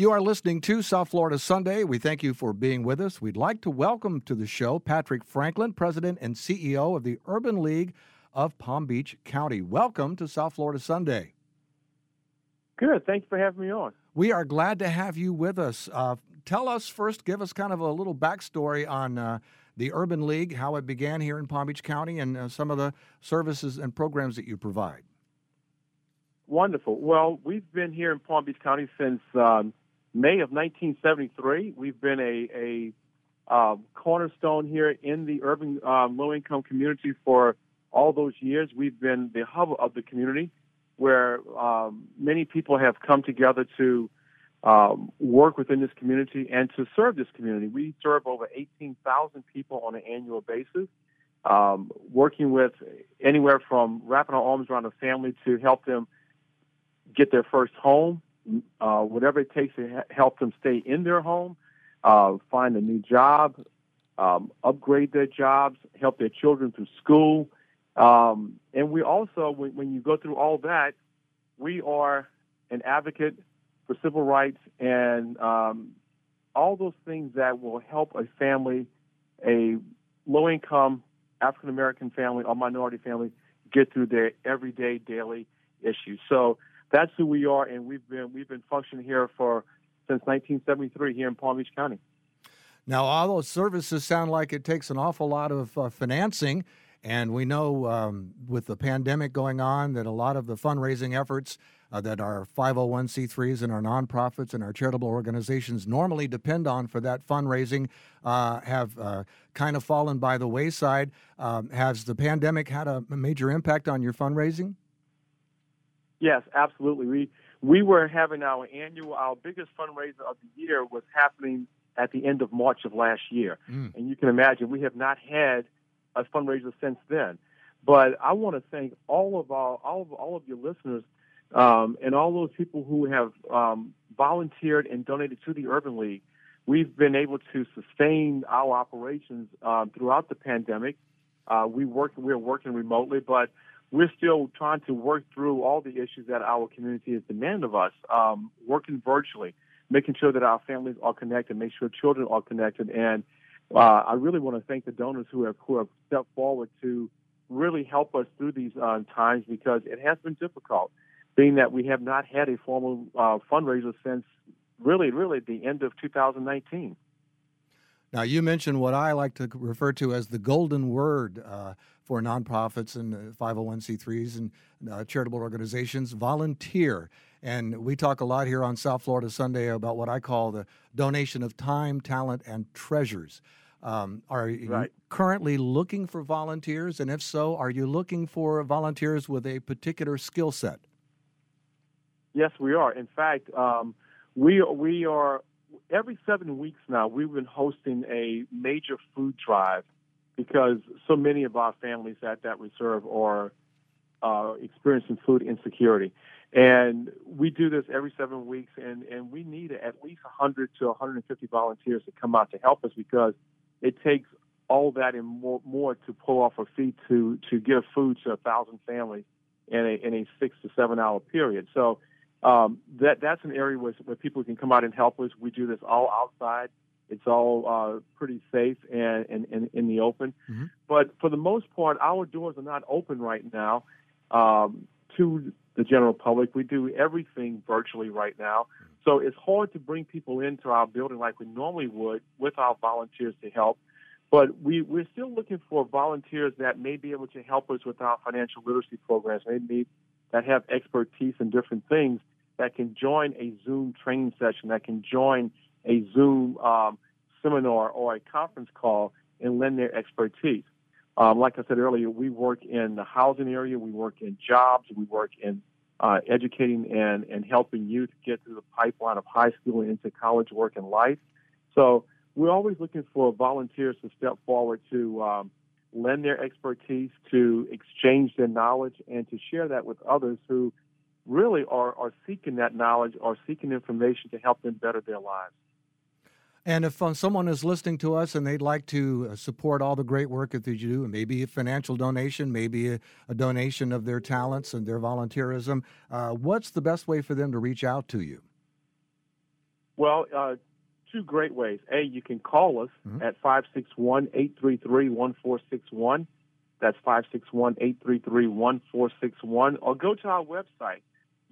You are listening to South Florida Sunday. We thank you for being with us. We'd like to welcome to the show Patrick Franklin, President and CEO of the Urban League of Palm Beach County. Welcome to South Florida Sunday. Good. Thank you for having me on. We are glad to have you with us. Uh, tell us first, give us kind of a little backstory on uh, the Urban League, how it began here in Palm Beach County, and uh, some of the services and programs that you provide. Wonderful. Well, we've been here in Palm Beach County since um, May of 1973. We've been a, a uh, cornerstone here in the urban um, low income community for all those years. We've been the hub of the community where um, many people have come together to um, work within this community and to serve this community. We serve over 18,000 people on an annual basis, um, working with anywhere from wrapping our arms around a family to help them get their first home, uh, whatever it takes to help them stay in their home, uh, find a new job, um, upgrade their jobs, help their children through school. Um, and we also, when, when you go through all that, we are an advocate for civil rights and um, all those things that will help a family, a low income African American family or minority family, get through their everyday, daily issues. So that's who we are, and we've been we've been functioning here for since 1973 here in Palm Beach County. Now, all those services sound like it takes an awful lot of uh, financing, and we know um, with the pandemic going on that a lot of the fundraising efforts uh, that our 501c3s and our nonprofits and our charitable organizations normally depend on for that fundraising uh, have uh, kind of fallen by the wayside. Um, has the pandemic had a major impact on your fundraising? Yes, absolutely. We we were having our annual, our biggest fundraiser of the year was happening at the end of March of last year, mm. and you can imagine we have not had a fundraiser since then. But I want to thank all of our all of all of your listeners um, and all those people who have um, volunteered and donated to the Urban League. We've been able to sustain our operations um, throughout the pandemic. Uh, we work we're working remotely, but we're still trying to work through all the issues that our community has demanded of us, um, working virtually, making sure that our families are connected, make sure children are connected. And uh, I really want to thank the donors who have, who have stepped forward to really help us through these uh, times because it has been difficult, being that we have not had a formal uh, fundraiser since really, really the end of 2019. Now, you mentioned what I like to refer to as the golden word uh, for nonprofits and 501c3s and uh, charitable organizations volunteer. And we talk a lot here on South Florida Sunday about what I call the donation of time, talent, and treasures. Um, are you right. currently looking for volunteers? And if so, are you looking for volunteers with a particular skill set? Yes, we are. In fact, um, we we are every seven weeks now. We've been hosting a major food drive because so many of our families at that reserve are uh, experiencing food insecurity. And we do this every seven weeks, and, and we need at least 100 to 150 volunteers to come out to help us because it takes all that and more, more to pull off a feet to, to give food to a thousand families in a, in a six to seven hour period. So um, that, that's an area where, where people can come out and help us. We do this all outside. It's all uh, pretty safe and, and, and, in the open. Mm-hmm. But for the most part, our doors are not open right now um, to the general public. We do everything virtually right now. So it's hard to bring people into our building like we normally would with our volunteers to help. But we, we're still looking for volunteers that may be able to help us with our financial literacy programs, maybe that have expertise in different things that can join a Zoom training session, that can join a Zoom um, seminar or a conference call and lend their expertise. Um, like I said earlier, we work in the housing area, we work in jobs, we work in uh, educating and, and helping youth get through the pipeline of high school into college work and life. So we're always looking for volunteers to step forward to um, lend their expertise, to exchange their knowledge, and to share that with others who really are, are seeking that knowledge or seeking information to help them better their lives. And if uh, someone is listening to us and they'd like to uh, support all the great work that you do, maybe a financial donation, maybe a, a donation of their talents and their volunteerism, uh, what's the best way for them to reach out to you? Well, uh, two great ways. A, you can call us mm-hmm. at 561 833 1461. That's 561 833 1461. Or go to our website,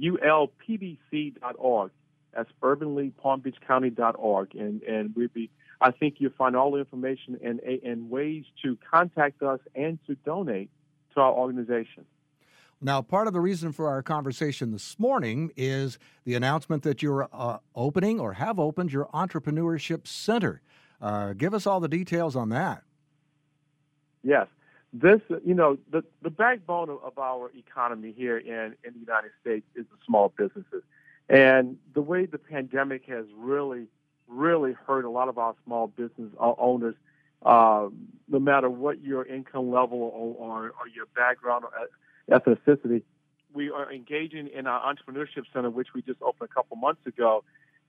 ulpbc.org. That's urbanleaguepalmbeachcounty.org. And, and we'd be, I think you'll find all the information and, and ways to contact us and to donate to our organization. Now, part of the reason for our conversation this morning is the announcement that you're uh, opening or have opened your entrepreneurship center. Uh, give us all the details on that. Yes. This, you know, the, the backbone of, of our economy here in, in the United States is the small businesses. And the way the pandemic has really, really hurt a lot of our small business owners, uh, no matter what your income level or, or, or your background or ethnicity. We are engaging in our entrepreneurship center, which we just opened a couple months ago,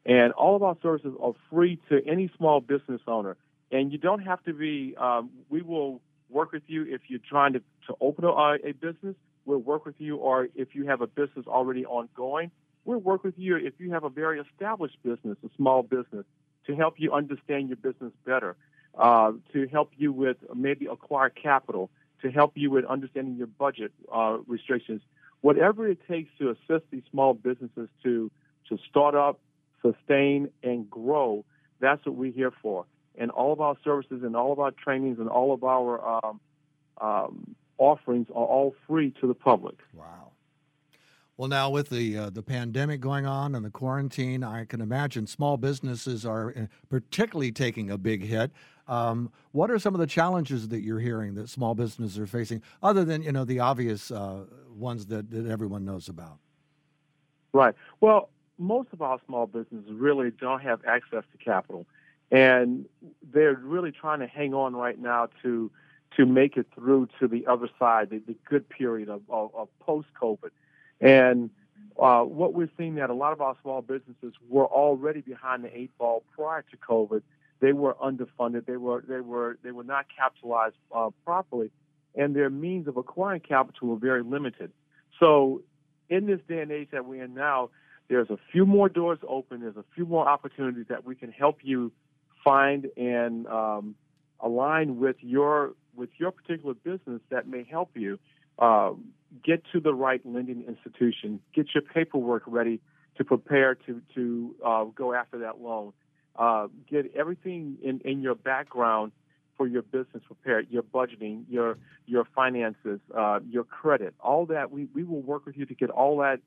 and all of our services are free to any small business owner. And you don't have to be. Um, we will work with you if you're trying to, to open a, a business. We'll work with you, or if you have a business already ongoing, we'll work with you if you have a very established business, a small business, to help you understand your business better, uh, to help you with maybe acquire capital, to help you with understanding your budget uh, restrictions, whatever it takes to assist these small businesses to to start up, sustain, and grow. That's what we're here for. And all of our services and all of our trainings and all of our um, um, offerings are all free to the public. Wow. Well, now with the uh, the pandemic going on and the quarantine, I can imagine small businesses are uh, particularly taking a big hit. Um, what are some of the challenges that you're hearing that small businesses are facing, other than you know the obvious uh, ones that, that everyone knows about? Right. Well, most of our small businesses really don't have access to capital, and they're really trying to hang on right now to to make it through to the other side, the, the good period of, of, of post COVID. And uh, what we're seeing that a lot of our small businesses were already behind the eight ball prior to COVID. They were underfunded. They were they were they were not capitalized uh, properly, and their means of acquiring capital were very limited. So, in this day and age that we're in now, there's a few more doors open. There's a few more opportunities that we can help you find and um, align with your with your particular business that may help you. Uh, get to the right lending institution, get your paperwork ready to prepare to to uh, go after that loan. Uh, get everything in, in your background for your business prepared, your budgeting, your your finances, uh, your credit, all that. We, we will work with you to get all that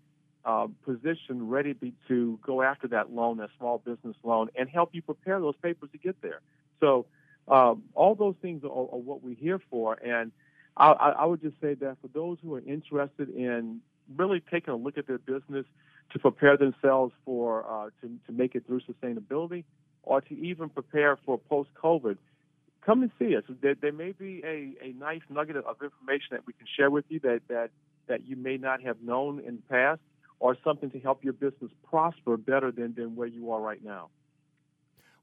uh, position ready to, go after that loan, that small business loan, and help you prepare those papers to get there. So um, all those things are, are what we're here for, and I, I would just say that for those who are interested in really taking a look at their business to prepare themselves for uh, to, to make it through sustainability or to even prepare for post COVID, come and see us. There, there may be a, a nice nugget of information that we can share with you that, that, that you may not have known in the past or something to help your business prosper better than, than where you are right now.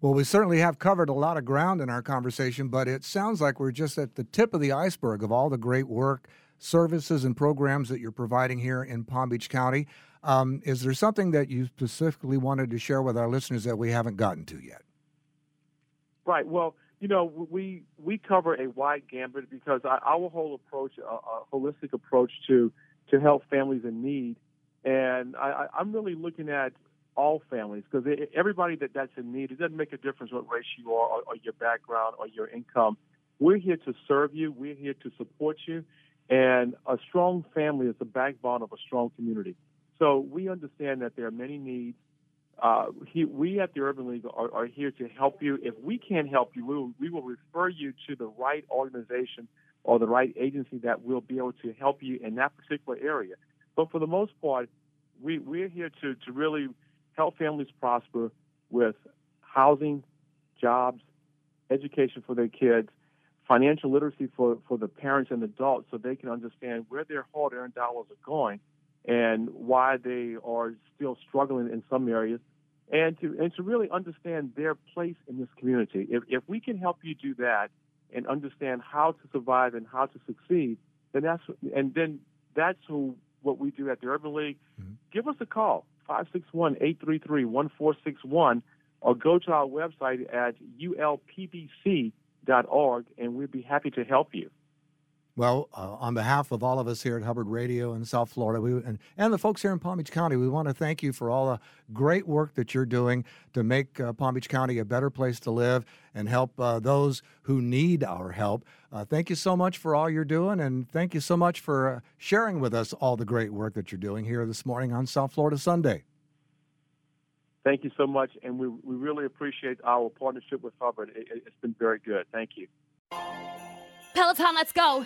Well, we certainly have covered a lot of ground in our conversation, but it sounds like we're just at the tip of the iceberg of all the great work, services, and programs that you're providing here in Palm Beach County. Um, is there something that you specifically wanted to share with our listeners that we haven't gotten to yet? Right. Well, you know, we we cover a wide gambit because our whole approach, a, a holistic approach to to help families in need, and I, I'm really looking at all families because everybody that that's in need, it doesn't make a difference what race you are or, or your background or your income. We're here to serve you. We're here to support you. And a strong family is the backbone of a strong community. So we understand that there are many needs. Uh, he, we at the Urban League are, are, here to help you. If we can't help you, we will, we will refer you to the right organization or the right agency that will be able to help you in that particular area. But for the most part, we, we're here to, to really help families prosper with housing, jobs, education for their kids, financial literacy for, for the parents and adults so they can understand where their hard earned dollars are going and why they are still struggling in some areas and to and to really understand their place in this community. If if we can help you do that and understand how to survive and how to succeed, then that's and then that's who, what we do at the Urban League. Mm-hmm. Give us a call. 561 833 1461. or go to our website at ulpbc.org, and we'd be happy to help you. Well, uh, on behalf of all of us here at Hubbard Radio in South Florida, we, and, and the folks here in Palm Beach County, we want to thank you for all the great work that you're doing to make uh, Palm Beach County a better place to live and help uh, those who need our help. Uh, thank you so much for all you're doing, and thank you so much for uh, sharing with us all the great work that you're doing here this morning on South Florida Sunday. Thank you so much, and we, we really appreciate our partnership with Hubbard. It, it's been very good. Thank you. Peloton, let's go.